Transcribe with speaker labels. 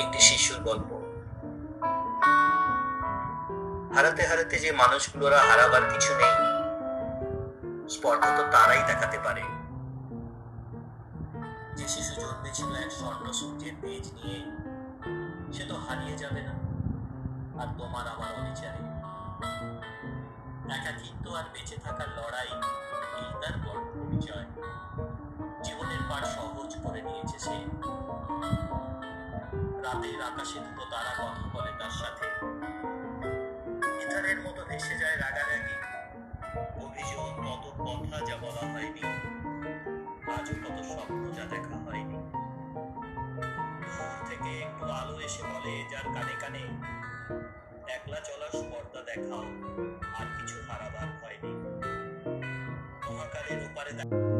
Speaker 1: একটি শিশুর গল্প। হারাতে হারাতে যে মানুষগুলোরা হারাবার কিছু নেই, স্পর্ধা তো তারাই দেখাতে পারে। যে শিশু জন্মেছিল এক স্বর্ণ সূর্যের তেজ নিয়ে, সে তো হারিয়ে যাবে না। আর তোমার আমার অবিচারে। একাকিত্ব আর বেঁচে থাকার লড়াই রাতের আকাশে দুটো তারা কথা বলে তার সাথে। গিটারের মতো ভেসে যায় রাগারাগি। অভিযোগ কত কথা যা বলা হয়নি, আজও কত স্বপ্ন যা দেখা হয়নি। থেকে একটু আলো এসে বলে, যার কানে কানে, একলা চলার স্পর্ধা দেখাও, আর কিছু হারাবার হয়নি মহাকালের ওপারে দেখা